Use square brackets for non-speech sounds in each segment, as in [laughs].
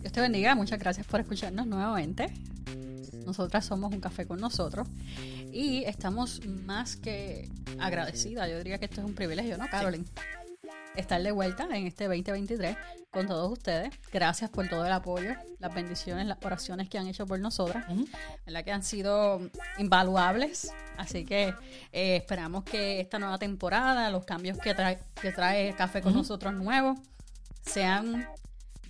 Dios te bendiga, muchas gracias por escucharnos nuevamente. Nosotras somos un café con nosotros y estamos más que agradecidas. Yo diría que esto es un privilegio, ¿no, Carolyn? Estar de vuelta en este 2023 con todos ustedes. Gracias por todo el apoyo, las bendiciones, las oraciones que han hecho por nosotras, ¿verdad? que han sido invaluables. Así que eh, esperamos que esta nueva temporada, los cambios que trae, que trae Café con nosotros nuevo, sean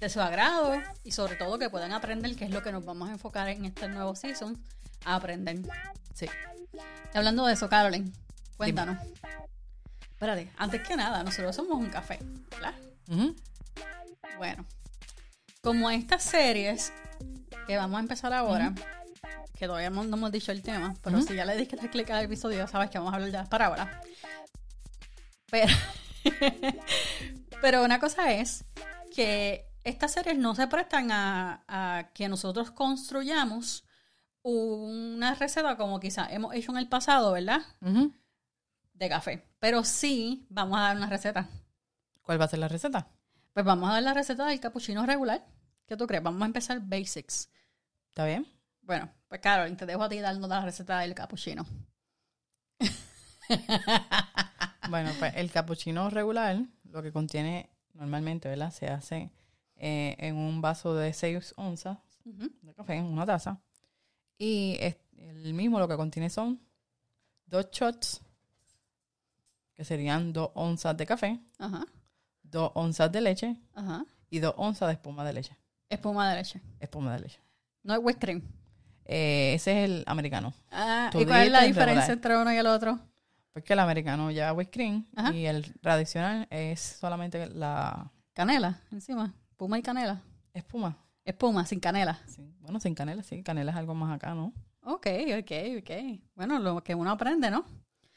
de su agrado y sobre todo que puedan aprender qué es lo que nos vamos a enfocar en este nuevo season, a aprender. Sí. Y hablando de eso, Carolyn, cuéntanos. Espérate, antes que nada, nosotros somos un café, ¿verdad? Bueno, como estas series que vamos a empezar ahora, que todavía no hemos dicho el tema, pero si ya le diste clic al episodio, sabes que vamos a hablar de las parábolas. Pero, [laughs] pero una cosa es que estas series no se prestan a, que nosotros construyamos una receta como quizá hemos hecho en el pasado, ¿verdad? De café. Pero sí vamos a dar una receta. ¿Cuál va a ser la receta? Pues vamos a dar la receta del capuchino regular. ¿Qué tú crees? Vamos a empezar basics. ¿Está bien? Bueno, pues claro, te dejo a ti dando la receta del capuchino. [laughs] bueno, pues el capuchino regular, lo que contiene normalmente, ¿verdad? Se hace eh, en un vaso de 6 onzas de café, en una taza. Y el mismo lo que contiene son dos shots, que serían dos onzas de café, dos onzas de leche y dos onzas de espuma de leche. Espuma de leche. Espuma de leche. No es whipped cream. Eh, ese es el americano. Ah, ¿y cuál es la diferencia entre uno y el otro? Porque el americano lleva whipped cream y el tradicional es solamente la... Canela encima. Espuma y canela. Espuma. Espuma, sin canela. Bueno, sin canela, sí. Canela es algo más acá, ¿no? Ok, ok, ok. Bueno, lo que uno aprende, ¿no?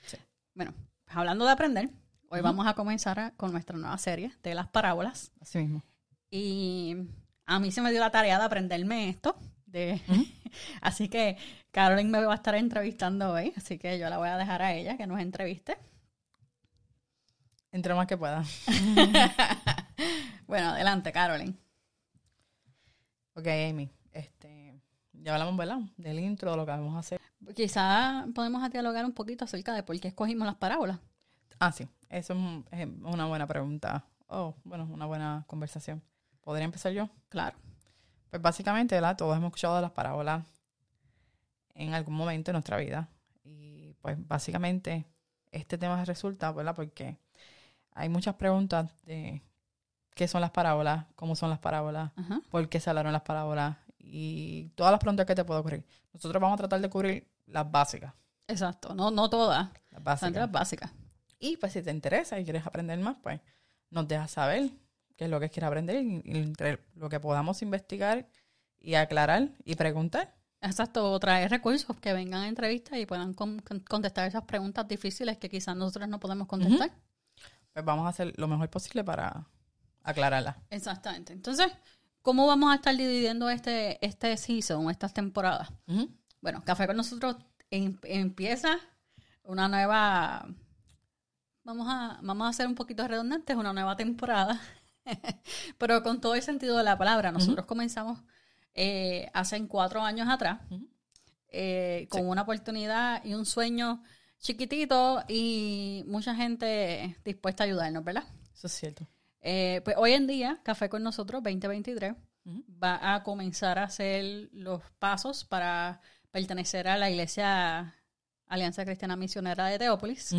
Sí. Bueno, pues hablando de aprender, hoy vamos a comenzar con nuestra nueva serie de las parábolas. Así mismo. Y a mí se me dio la tarea de aprenderme esto. De... [laughs] así que Carolyn me va a estar entrevistando hoy, así que yo la voy a dejar a ella que nos entreviste. Entre más que pueda. [laughs] bueno, adelante, Carolyn. Ok, Amy. Este, ya hablamos, ¿verdad? Del intro, de lo que vamos a hacer. Quizá podemos dialogar un poquito acerca de por qué escogimos las parábolas. Ah, sí. Eso es una buena pregunta. Oh, bueno, una buena conversación. ¿Podría empezar yo? Claro. Pues básicamente, ¿verdad? Todos hemos escuchado de las parábolas en algún momento de nuestra vida. Y pues básicamente este tema resulta, ¿verdad? Porque hay muchas preguntas de qué son las parábolas, cómo son las parábolas, por qué se hablaron las parábolas y todas las preguntas que te puedo ocurrir. Nosotros vamos a tratar de cubrir las básicas. Exacto, no, no todas. Las básicas. Las básicas. Y pues si te interesa y quieres aprender más, pues nos dejas saber qué es lo que quieres aprender y, entre lo que podamos investigar y aclarar y preguntar. Exacto, traer recursos que vengan a entrevistas y puedan contestar esas preguntas difíciles que quizás nosotros no podemos contestar pues vamos a hacer lo mejor posible para aclararla. Exactamente. Entonces, ¿cómo vamos a estar dividiendo este, este season, estas temporadas? Bueno, Café con nosotros em, empieza una nueva, vamos a, vamos a ser un poquito redundantes, una nueva temporada, [laughs] pero con todo el sentido de la palabra. Nosotros comenzamos eh, hace cuatro años atrás eh, con una oportunidad y un sueño chiquitito y mucha gente dispuesta a ayudarnos, ¿verdad? Eso es cierto. Eh, pues hoy en día, Café con nosotros 2023 va a comenzar a hacer los pasos para pertenecer a la Iglesia Alianza Cristiana Misionera de Teópolis.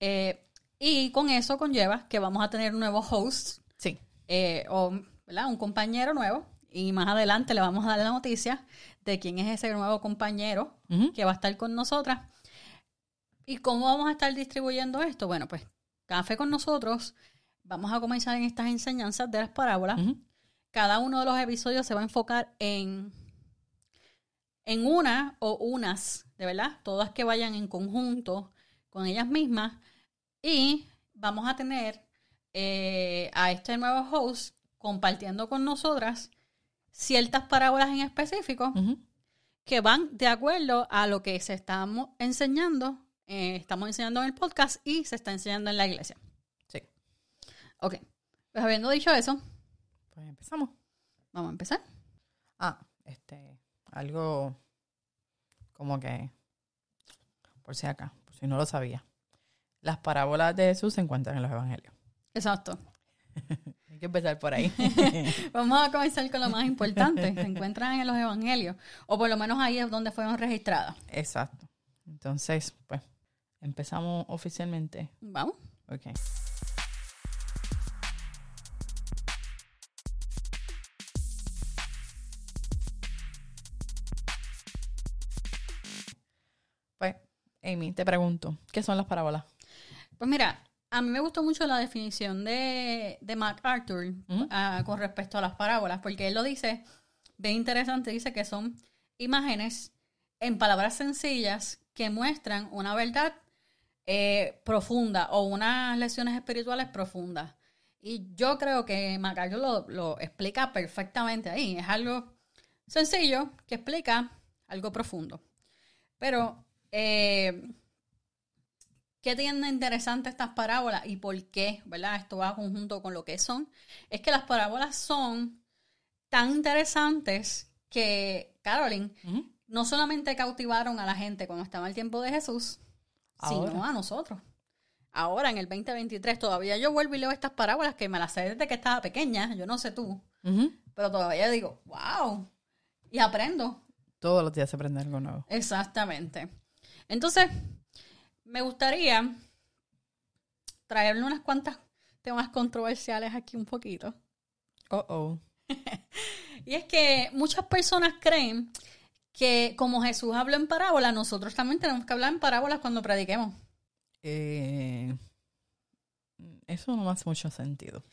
Eh, y con eso conlleva que vamos a tener un nuevo host. Sí. Eh, o, ¿verdad? Un compañero nuevo. Y más adelante le vamos a dar la noticia de quién es ese nuevo compañero que va a estar con nosotras. ¿Y cómo vamos a estar distribuyendo esto? Bueno, pues café con nosotros. Vamos a comenzar en estas enseñanzas de las parábolas. Cada uno de los episodios se va a enfocar en, en una o unas, de verdad, todas que vayan en conjunto con ellas mismas. Y vamos a tener eh, a este nuevo host compartiendo con nosotras ciertas parábolas en específico que van de acuerdo a lo que se estamos enseñando eh, estamos enseñando en el podcast y se está enseñando en la iglesia. Ok. Pues habiendo dicho eso. Pues empezamos. Vamos a empezar. Ah, este, algo como que, por si acá, por si no lo sabía. Las parábolas de Jesús se encuentran en los evangelios. Exacto. [laughs] Hay que empezar por ahí. [laughs] Vamos a comenzar con lo más importante. Se encuentran en los evangelios. O por lo menos ahí es donde fueron registradas. Exacto. Entonces, pues, empezamos oficialmente. Vamos. Ok. Amy, te pregunto, ¿qué son las parábolas? Pues mira, a mí me gustó mucho la definición de, de MacArthur ah, con respecto a las parábolas, porque él lo dice, bien interesante, dice que son imágenes en palabras sencillas que muestran una verdad eh, profunda o unas lecciones espirituales profundas. Y yo creo que MacArthur lo, lo explica perfectamente ahí. Es algo sencillo que explica algo profundo. Pero, eh, ¿qué tiene interesante estas parábolas y por qué? ¿Verdad? Esto va conjunto con lo que son. Es que las parábolas son tan interesantes que, Carolyn, no solamente cautivaron a la gente cuando estaba el tiempo de Jesús, Ahora. sino a nosotros. Ahora, en el 2023, todavía yo vuelvo y leo estas parábolas que me las sé desde que estaba pequeña, yo no sé tú, pero todavía digo, wow, y aprendo. Todos los días se aprende algo nuevo. Exactamente. Entonces, me gustaría traerle unas cuantas temas controversiales aquí un poquito. Oh, oh. [laughs] Y es que muchas personas creen que como Jesús habló en parábolas, nosotros también tenemos que hablar en parábolas cuando prediquemos. Eh, eso no hace mucho sentido.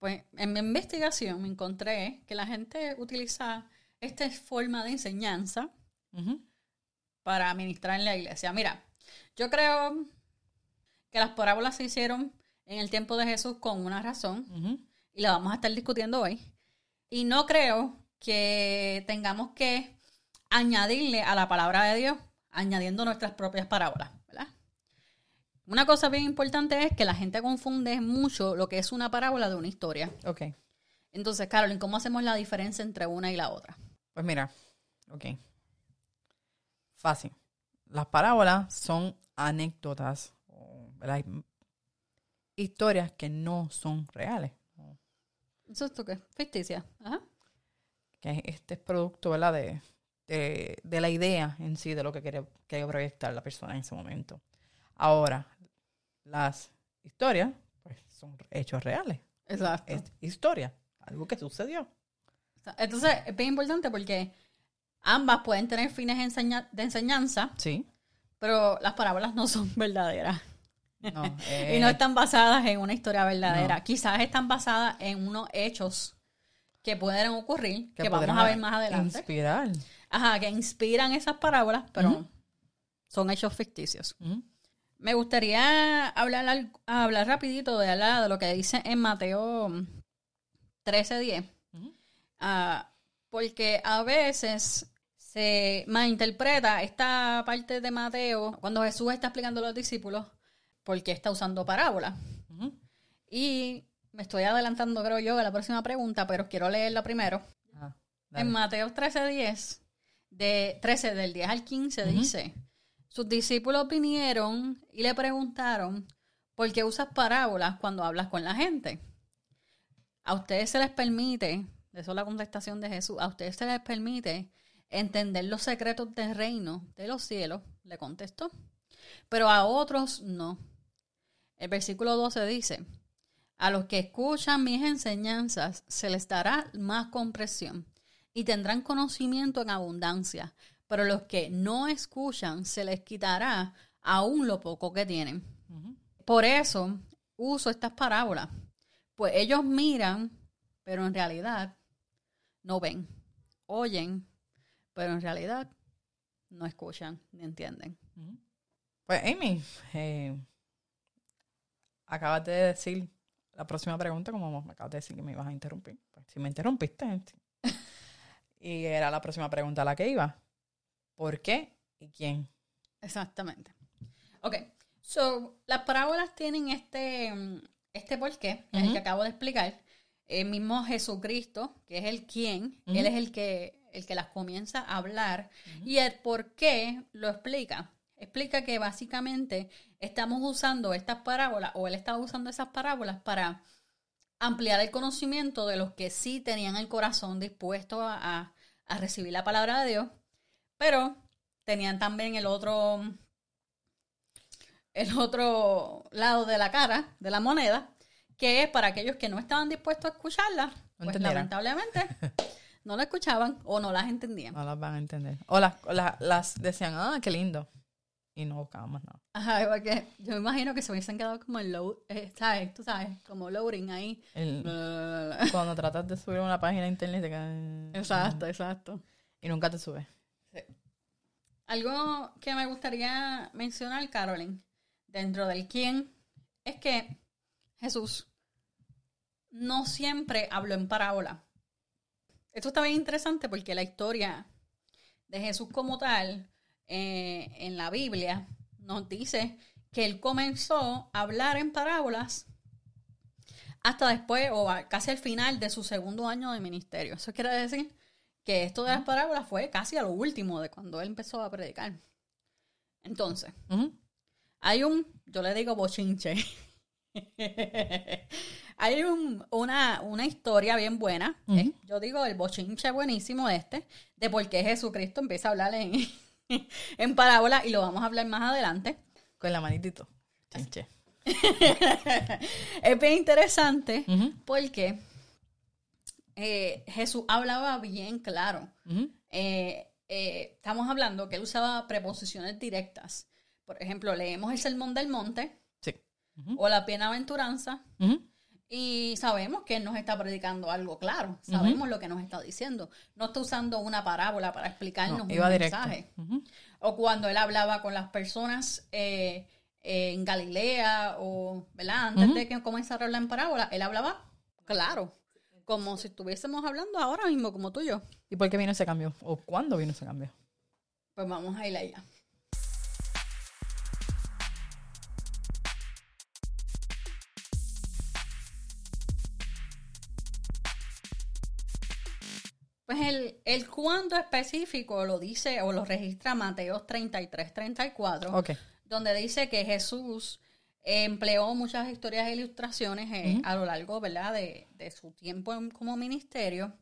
Pues en mi investigación me encontré que la gente utiliza esta forma de enseñanza Ujú. Para ministrar en la iglesia. Mira, yo creo que las parábolas se hicieron en el tiempo de Jesús con una razón y la vamos a estar discutiendo hoy. Y no creo que tengamos que añadirle a la palabra de Dios, añadiendo nuestras propias parábolas, ¿verdad? Una cosa bien importante es que la gente confunde mucho lo que es una parábola de una historia. Ok. Entonces, Carolyn, ¿cómo hacemos la diferencia entre una y la otra? Pues mira, ok. Fácil. Las parábolas son anécdotas, ¿verdad? historias que no son reales. ¿Eso es qué? Ficticia. Ajá. Que este es producto, ¿verdad? De, de, de la idea en sí de lo que quiere, quiere proyectar la persona en ese momento. Ahora, las historias, pues son hechos reales. Exacto. Es historia, algo que sucedió. Entonces, es bien importante porque ambas pueden tener fines enseña- de enseñanza, Sí. pero las parábolas no son [laughs] verdaderas. No, [laughs] y no eh, están basadas en una historia verdadera. No. Quizás están basadas en unos hechos que pueden ocurrir, que, vamos a ver más adelante. Inspirar. Ajá, que inspiran esas parábolas, pero son hechos ficticios. Me gustaría hablar, hablar rapidito de, la- de lo que dice en Mateo 13.10. Ujú. Ah, porque a veces se malinterpreta esta parte de Mateo cuando Jesús está explicando a los discípulos por qué está usando parábolas. Y me estoy adelantando, creo yo, a la próxima pregunta, pero quiero leerla primero. Ah. En Mateo 13.10, de 13 del 10 al 15 dice, sus discípulos vinieron y le preguntaron, ¿por qué usas parábolas cuando hablas con la gente? A ustedes se les permite, eso es la contestación de Jesús, a ustedes se les permite entender los secretos del reino de los cielos, le contestó, pero a otros no. El versículo 12 dice, a los que escuchan mis enseñanzas se les dará más comprensión y tendrán conocimiento en abundancia, pero los que no escuchan se les quitará aún lo poco que tienen. Por eso uso estas parábolas, pues ellos miran, pero en realidad no ven, oyen, pero en realidad no escuchan ni entienden. Pues Amy, eh, acabas de decir la próxima pregunta, como me acabas de decir que me ibas a interrumpir. Pues si me interrumpiste. sí. [laughs] y era la próxima pregunta a la que iba. ¿Por qué y quién? Exactamente. Ok, so las parábolas tienen este, este porqué, el Ujú. que acabo de explicar. el mismo Jesucristo, que es el quien, él es el que, el que las comienza a hablar. Y el por qué lo explica. Explica que básicamente estamos usando estas parábolas, o él estaba usando esas parábolas para ampliar el conocimiento de los que sí tenían el corazón dispuesto a, a recibir la palabra de Dios, pero tenían también el otro el otro lado de la cara, de la moneda, que es para aquellos que no estaban dispuestos a escucharla, pues lamentablemente [laughs] no la escuchaban o no las entendían. No las van a entender. O las, las, decían, ah, qué lindo. Y no buscaban más nada. Ajá, porque yo me imagino que se hubiesen quedado como en load, eh, ¿sabes? Tú sabes, como loading ahí. [laughs] cuando tratas de subir una página de internet te caen... Exacto, exacto. Y nunca te sube. Sí. Algo que me gustaría mencionar, Carolyn, dentro del quién, es que Jesús no siempre habló en parábola. Esto está bien interesante porque la historia de Jesús como tal eh, en la Biblia nos dice que él comenzó a hablar en parábolas hasta después o casi al final de su segundo año de ministerio. Eso quiere decir que esto de las parábolas fue casi a lo último de cuando él empezó a predicar. Entonces, hay un, yo le digo bochinche. [laughs] [laughs] Hay una, una, historia bien buena. ¿eh? Yo digo el bochinche buenísimo este, de por qué Jesucristo empieza a hablar en, [laughs] en parábola y lo vamos a hablar más adelante. Con la manitito. [laughs] es bien interesante porque eh, Jesús hablaba bien claro. Eh, estamos hablando que él usaba preposiciones directas. Por ejemplo, leemos el Sermón del Monte o la Bienaventuranza y sabemos que él nos está predicando algo claro. Sabemos lo que nos está diciendo. No está usando una parábola para explicarnos un mensaje. O cuando él hablaba con las personas eh, en Galilea o, ¿verdad? Antes de que comenzara a hablar en parábola, él hablaba claro. Como si estuviésemos hablando ahora mismo, como tú y yo. ¿Y por qué vino ese cambio? ¿O cuándo vino ese cambio? Pues vamos a ir allá. El, cuándo específico lo dice o lo registra Mateo 33, 34, donde dice que Jesús empleó muchas historias e ilustraciones eh, a lo largo ¿verdad? De, su tiempo como ministerio,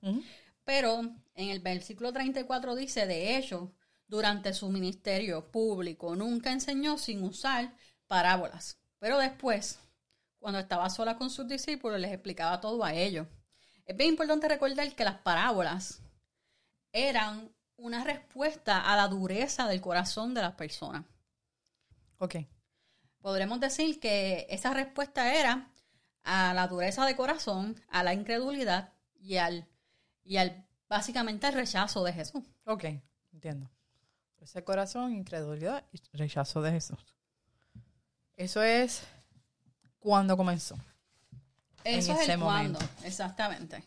pero en el versículo 34 dice, de hecho, durante su ministerio público nunca enseñó sin usar parábolas, pero después, cuando estaba sola con sus discípulos, les explicaba todo a ellos. Es bien importante recordar que las parábolas eran una respuesta a la dureza del corazón de las personas. Ok. Podremos decir que esa respuesta era a la dureza de corazón, a la incredulidad y al, y al básicamente al rechazo de Jesús. Ok, entiendo. Ese corazón, incredulidad y rechazo de Jesús. Eso es cuando comenzó. Eso es el cuando, exactamente.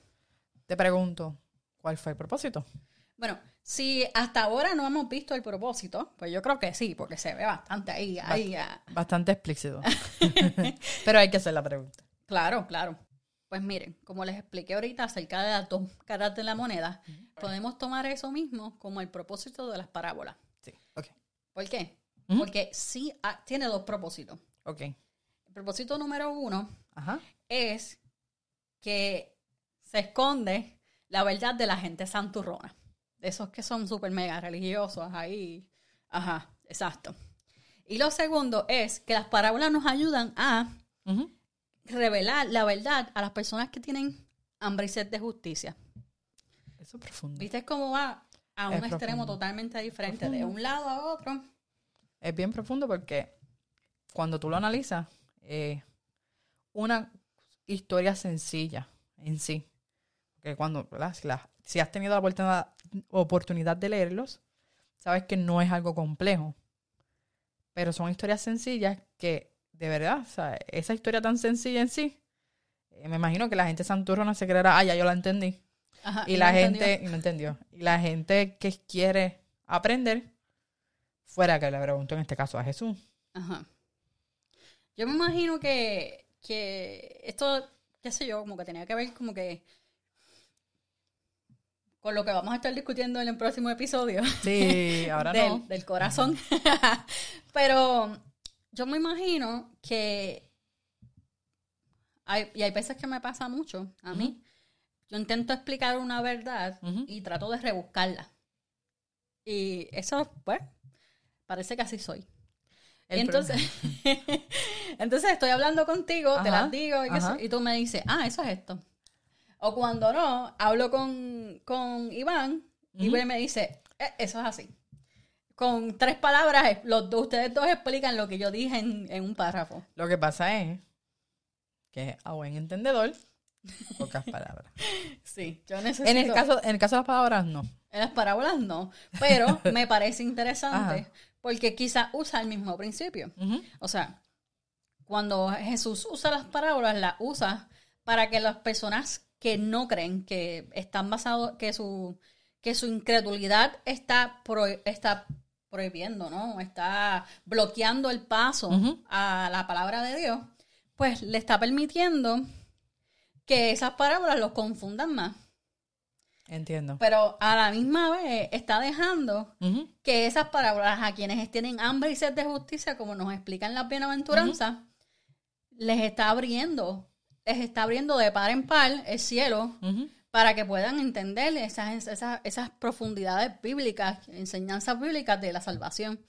Te pregunto, ¿cuál fue el propósito? Bueno, si hasta ahora no hemos visto el propósito, pues yo creo que sí, porque se ve bastante ahí. ahí ah. Bastante explícito. [laughs] Pero hay que hacer la pregunta. Claro, claro. Pues miren, como les expliqué ahorita acerca de las dos caras de la moneda, podemos tomar eso mismo como el propósito de las parábolas. Sí, ok. ¿Por qué? Porque sí ah, tiene dos propósitos. Ok. El propósito número uno es que se esconde la verdad de la gente santurrona. De esos que son súper mega religiosos ahí. Ajá, exacto. Y lo segundo es que las parábolas nos ayudan a revelar la verdad a las personas que tienen hambre y sed de justicia. Eso es profundo. ¿Viste cómo va a un extremo totalmente diferente, de un lado a otro? Es bien profundo porque cuando tú lo analizas, eh, una historia sencilla en sí. Que cuando, Si, has tenido la oportunidad, de leerlos, sabes que no es algo complejo. Pero son historias sencillas que, de verdad, esa historia tan sencilla en sí, eh, me imagino que la gente santurrona se creerá, ah, ya yo la entendí. y, la gente, y no entendió. Y la gente que quiere aprender, fuera que le pregunto en este caso a Jesús. Ajá. Yo me imagino que, que esto qué sé yo, como que tenía que ver como que con lo que vamos a estar discutiendo en el próximo episodio. Sí, [laughs] ahora del, no. del corazón. [laughs] Pero yo me imagino que hay, y hay veces que me pasa mucho a mí. Yo intento explicar una verdad y trato de rebuscarla. Y eso, pues, parece que así soy. El Y entonces, [laughs] entonces estoy hablando contigo, te las digo, y, eso, y tú me dices, ah, eso es esto. O cuando no, hablo con, con Iván, y. Iván me dice, "Eh, eso es así. Con tres palabras, los dos, ustedes dos explican lo que yo dije en, en un párrafo. Lo que pasa es que a buen entendedor, pocas palabras. [laughs] Sí, yo necesito... En el caso, en el caso de las palabras, no. En las parábolas no, pero me [laughs] parece interesante Ajá. porque quizá usa el mismo principio. O sea, cuando Jesús usa las parábolas, las usa para que las personas que no creen, que están basados, que su, que su incredulidad está, pro- está prohibiendo, ¿no? Está bloqueando el paso a la palabra de Dios, pues le está permitiendo que esas parábolas los confundan más. Entiendo. Pero a la misma vez está dejando que esas parábolas a quienes tienen hambre y sed de justicia, como nos explican las bienaventuranzas, les está abriendo, les está abriendo de par en par el cielo para que puedan entender esas, esas, esas profundidades bíblicas, enseñanzas bíblicas de la salvación.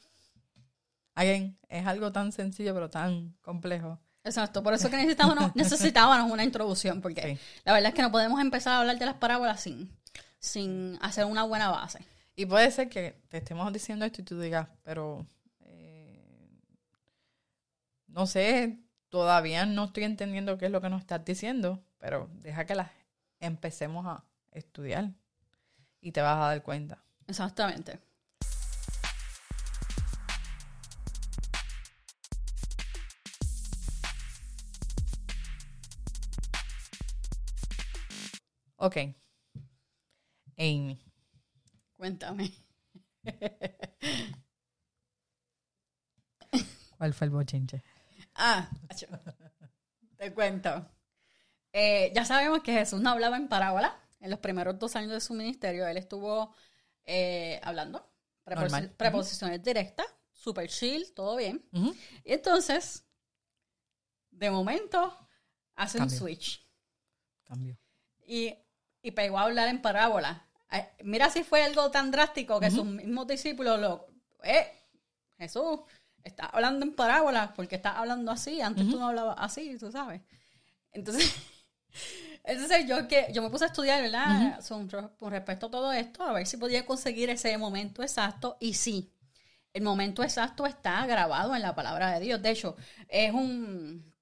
Again, es algo tan sencillo pero tan complejo. Exacto, por eso que necesitábamos, [laughs] necesitábamos una introducción, porque Sí. la verdad es que no podemos empezar a hablar de las parábolas sin, sin hacer una buena base. Y puede ser que te estemos diciendo esto y tú digas, pero eh, no sé, todavía no estoy entendiendo qué es lo que nos estás diciendo, pero deja que las empecemos a estudiar y te vas a dar cuenta. Exactamente. Ok. Amy, Cuéntame. [laughs] ¿cuál fue el bochinche? Ah, te cuento. Eh, ya sabemos que Jesús no hablaba en parábola. En los primeros dos años de su ministerio, él estuvo eh, hablando. Normal. Preposiciones directas, super chill, todo bien. Y entonces, de momento, hace Cambio. un switch. Cambio. y, y pegó a hablar en parábola. Ay, Mira si fue algo tan drástico que sus mismos discípulos lo... Eh, Jesús, está hablando en parábola porque está hablando así. Antes tú no hablabas así, tú sabes. Entonces, [laughs] entonces yo que yo me puse a estudiar, ¿verdad? Son- con respecto a todo esto, a ver si podía conseguir ese momento exacto. Y sí, el momento exacto está grabado en la palabra de Dios. De hecho, es un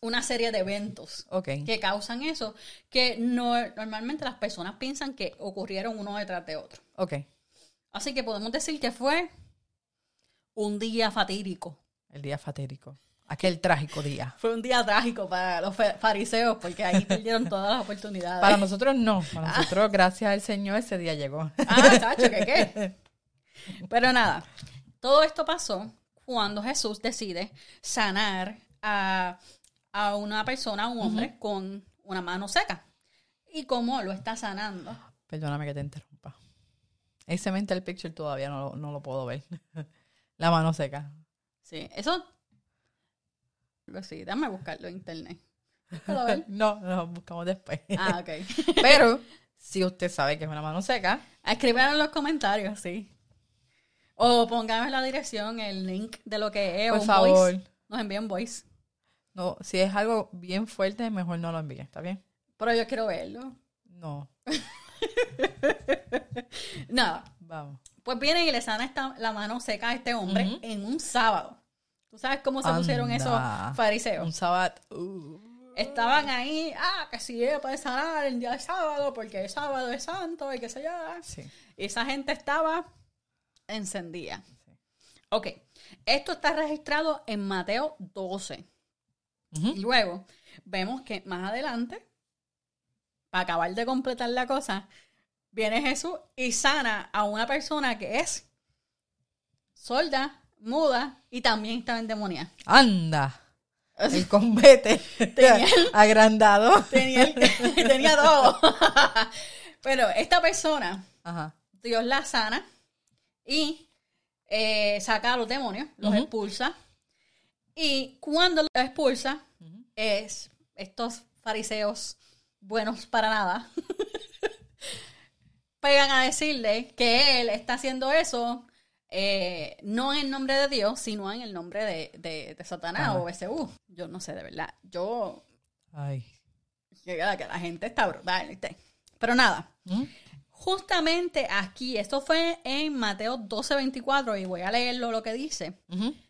una serie de eventos que causan eso, que no, normalmente las personas piensan que ocurrieron uno detrás de otro. Ok. Así que podemos decir que fue un día fatídico. El día fatídico. Aquel trágico día. Fue un día trágico para los fa- fariseos porque ahí [laughs] perdieron todas las oportunidades. Para nosotros no. Para nosotros, gracias al Señor, ese día llegó. Ah, chacho, ¿qué qué? [laughs] Pero nada, todo esto pasó cuando Jesús decide sanar a, a una persona, a un hombre, con una mano seca. ¿Y cómo lo está sanando? Perdóname que te interrumpa. Ese mental picture todavía no, no lo puedo ver. [laughs] La mano seca. Sí, eso. Pues sí, déjame buscarlo en internet. [laughs] No, lo buscamos después. Ah, ok. [laughs] Pero, si usted sabe que es una mano seca, Escriban en los comentarios, sí. O pónganme la dirección, el link de lo que es. por favor, voice. Nos envíen voice. no, si es algo bien fuerte, mejor no lo envíe, ¿está bien? Pero yo quiero verlo. No, [laughs] Nada. vamos. Pues vienen y le sana esta, la mano seca a este hombre en un sábado. ¿Tú sabes cómo se pusieron esos fariseos? Un sábado. uh, Estaban ahí, ah, que si ella puede sanar el día de sábado, porque el sábado es santo y qué sé yo. sí. Y esa gente estaba encendida. Ok, esto está registrado en Mateo 12. Ujú. Y luego vemos que más adelante, para acabar de completar la cosa, viene Jesús y sana a una persona que es sorda, muda y también estaba endemoniada. Anda. el combate [laughs] Tenía agrandado. Tenía, [laughs] tenía todo. [laughs] Pero esta persona, Ajá. Dios la sana y eh, saca a los demonios, los expulsa. Y cuando los expulsa, es estos fariseos buenos para nada pegan a decirle que él está haciendo eso eh, no en el nombre de Dios, sino en el nombre de, de- de Satanás Ajá. o BSU. Yo no sé, de verdad. Yo Ay. que la, que la gente está brutal. Pero nada, Ujú. justamente aquí, esto fue en Mateo 12:24 y voy a leerlo lo que dice.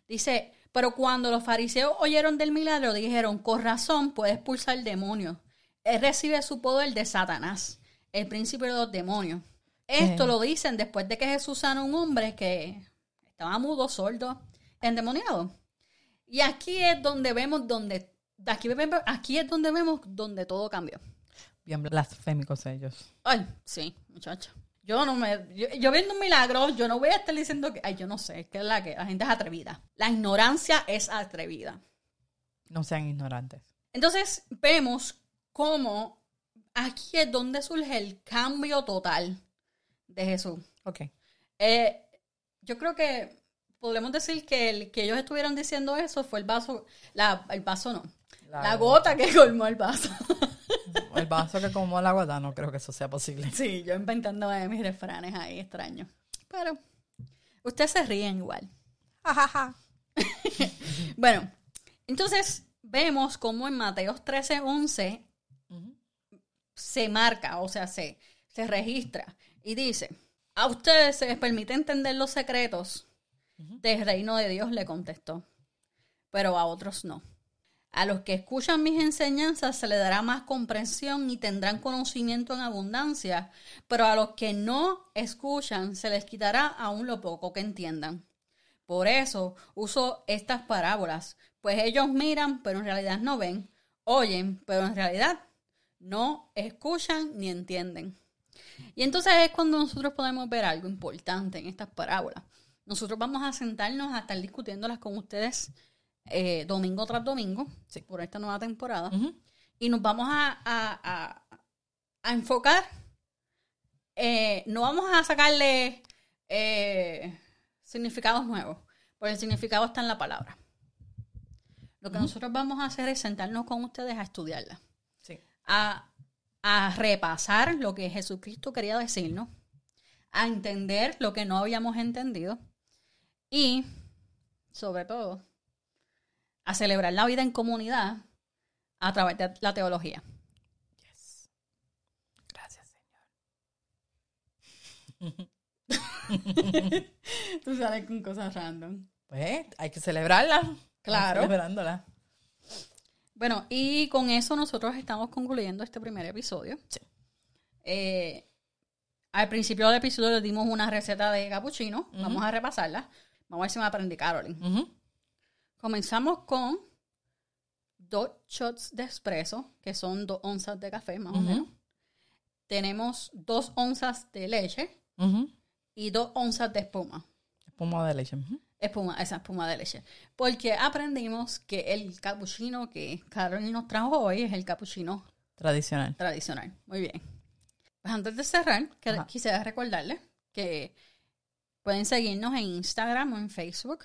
Dice, pero cuando los fariseos oyeron del milagro, dijeron, con razón puede expulsar demonios. Él recibe su poder de Satanás, el príncipe de los demonios. Esto lo dicen después de que Jesús sana a un hombre que estaba mudo, sordo, endemoniado. Y aquí es donde vemos donde aquí, vemos- aquí es donde vemos donde todo cambió. Bien blasfémicos ellos. Ay, sí, muchacha. Yo no me. Yo, yo viendo un milagro, yo no voy a estar diciendo que. Ay, yo no sé, es que la, que la gente es atrevida. La ignorancia es atrevida. No sean ignorantes. Entonces, vemos cómo aquí es donde surge el cambio total de Jesús. Ok. Eh, yo creo que podemos decir que el que ellos estuvieron diciendo eso fue el vaso. La, el vaso no. La La, gota que colmó el vaso. [laughs] El vaso que como el agua, no creo que eso sea posible. Sí, yo inventando mis refranes ahí extraños. Pero ustedes se ríen igual. [laughs] Bueno, entonces vemos cómo en Mateos 13, 11 Ujú. Se marca, o sea, se, se registra y dice, a ustedes se les permite entender los secretos del reino de Dios, le contestó, pero a otros no. A los que escuchan mis enseñanzas se les dará más comprensión y tendrán conocimiento en abundancia, pero a los que no escuchan se les quitará aún lo poco que entiendan. Por eso uso estas parábolas, pues ellos miran, pero en realidad no ven, oyen, pero en realidad no escuchan ni entienden. Y entonces es cuando nosotros podemos ver algo importante en estas parábolas. Nosotros vamos a sentarnos a estar discutiéndolas con ustedes eh, domingo tras domingo Sí. por esta nueva temporada y nos vamos a, a- a- a enfocar. eh, no vamos a sacarle eh, significados nuevos, porque el significado está en la palabra. Lo que nosotros vamos a hacer es sentarnos con ustedes a estudiarla. A, a repasar lo que Jesucristo quería decirnos, a entender lo que no habíamos entendido y, sobre todo, a celebrar la vida en comunidad a través de la teología. Yes. Gracias, Señor. [laughs] Tú sales con cosas random. Pues hay que celebrarla. Claro. Celebrándola. Bueno, y con eso nosotros estamos concluyendo este primer episodio. Sí. Eh, al principio del episodio le dimos una receta de cappuccino. Vamos a repasarla. Vamos a ver si me aprendí, Carolyn. Comenzamos con dos shots de espresso, que son dos onzas de café, más o menos. Tenemos dos onzas de leche y dos onzas de espuma. Espuma de leche. Espuma, esa espuma de leche. Porque aprendimos que el cappuccino que Carolyn nos trajo hoy es el cappuccino Tradicional. tradicional. Muy bien. Pues antes de cerrar, Ajá. quisiera recordarles que pueden seguirnos en Instagram o en Facebook.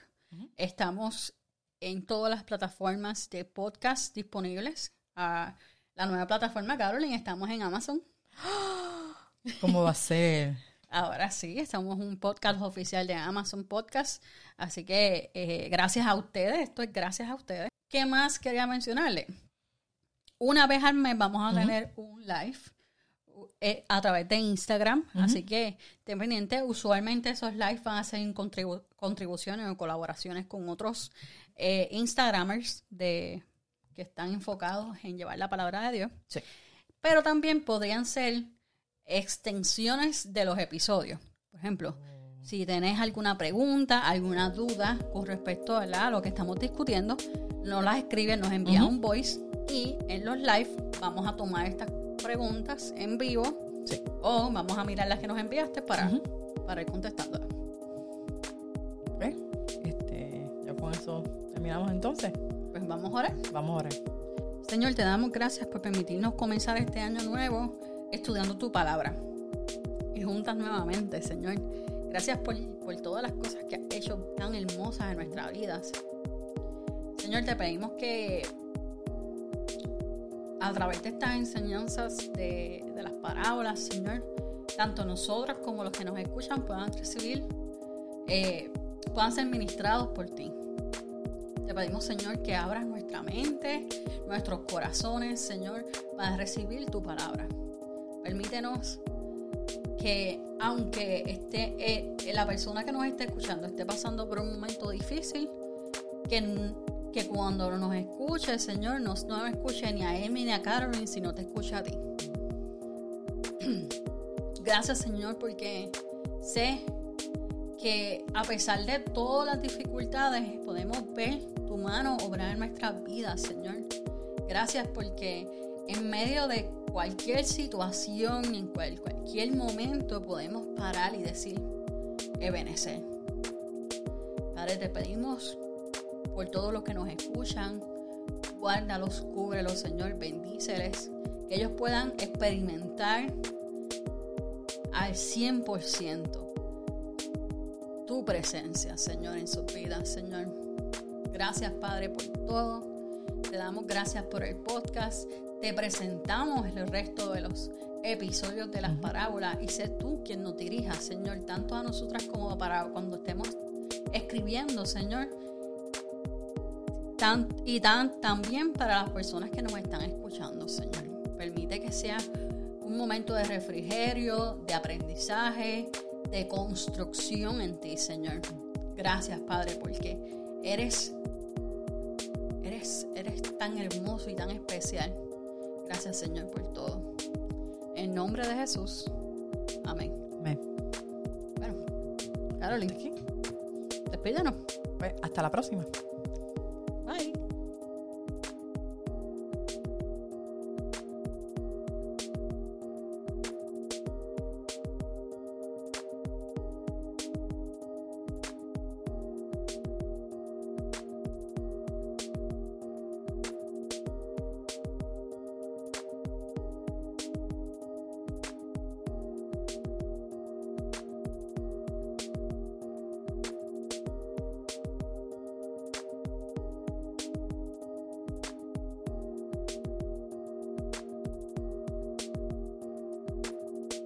Estamos en todas las plataformas de podcast disponibles. Ah, la nueva plataforma, Carolyn, estamos en Amazon. ¿Cómo va a ser? Ahora sí, estamos un podcast oficial de Amazon Podcast. Así que eh, gracias a ustedes, esto es gracias a ustedes. ¿Qué más quería mencionarle? Una vez al mes vamos a tener un live eh, a través de Instagram. Así que ten pendiente, usualmente esos lives van a ser en contribu- contribuciones o colaboraciones con otros eh, Instagramers de, que están enfocados en llevar la palabra de Dios Sí. pero también podrían ser extensiones de los episodios. Por ejemplo, si tenés alguna pregunta, alguna duda con respecto ¿verdad? a lo que estamos discutiendo, nos las escriben, nos envían Ujú. un voice y en los live vamos a tomar estas preguntas en vivo Sí. o vamos a mirar las que nos enviaste para, para ir contestándolas. Ok. Este, ya con eso terminamos entonces. Pues vamos a orar. Vamos a orar. Señor, te damos gracias por permitirnos comenzar este año nuevo estudiando tu palabra. Y juntas nuevamente, Señor. Gracias por, por todas las cosas que has hecho tan hermosas en nuestras vidas. Señor, te pedimos que a través de estas enseñanzas de, de las parábolas, Señor, tanto nosotros como los que nos escuchan puedan recibir, eh, puedan ser ministrados por ti. Te pedimos, Señor, que abras nuestra mente, nuestros corazones, Señor, para recibir tu palabra. Permítenos que aunque esté eh, la persona que nos esté escuchando esté pasando por un momento difícil, que, que cuando nos escuche, Señor, no, no me escuche ni a Amy ni a Carolyn, sino te escuche a ti. [clears throat] Gracias, Señor, porque sé que a pesar de todas las dificultades podemos ver tu mano obrar en nuestras vidas, Señor. Gracias porque en medio de cualquier situación, en cualquier momento podemos parar y decir, Ebenecer. Padre, te pedimos por todos los que nos escuchan, guárdalos, cúbrelos, Señor, bendíceles, que ellos puedan experimentar al 100% tu presencia, Señor, en sus vidas, Señor. Gracias, Padre, por todo. Te damos gracias por el podcast. Te presentamos el resto de los episodios de las parábolas y sé tú quien nos dirija, Señor, tanto a nosotras como para cuando estemos escribiendo, Señor. y tan, también para las personas que nos están escuchando, Señor. Permite que sea un momento de refrigerio, de aprendizaje, de construcción en ti, Señor. Gracias, Padre, porque eres, eres, eres tan hermoso y tan especial. Gracias, Señor, por todo. En nombre de Jesús. Amén. Amén. Bueno, Carolyn, despídanos. Pues hasta la próxima.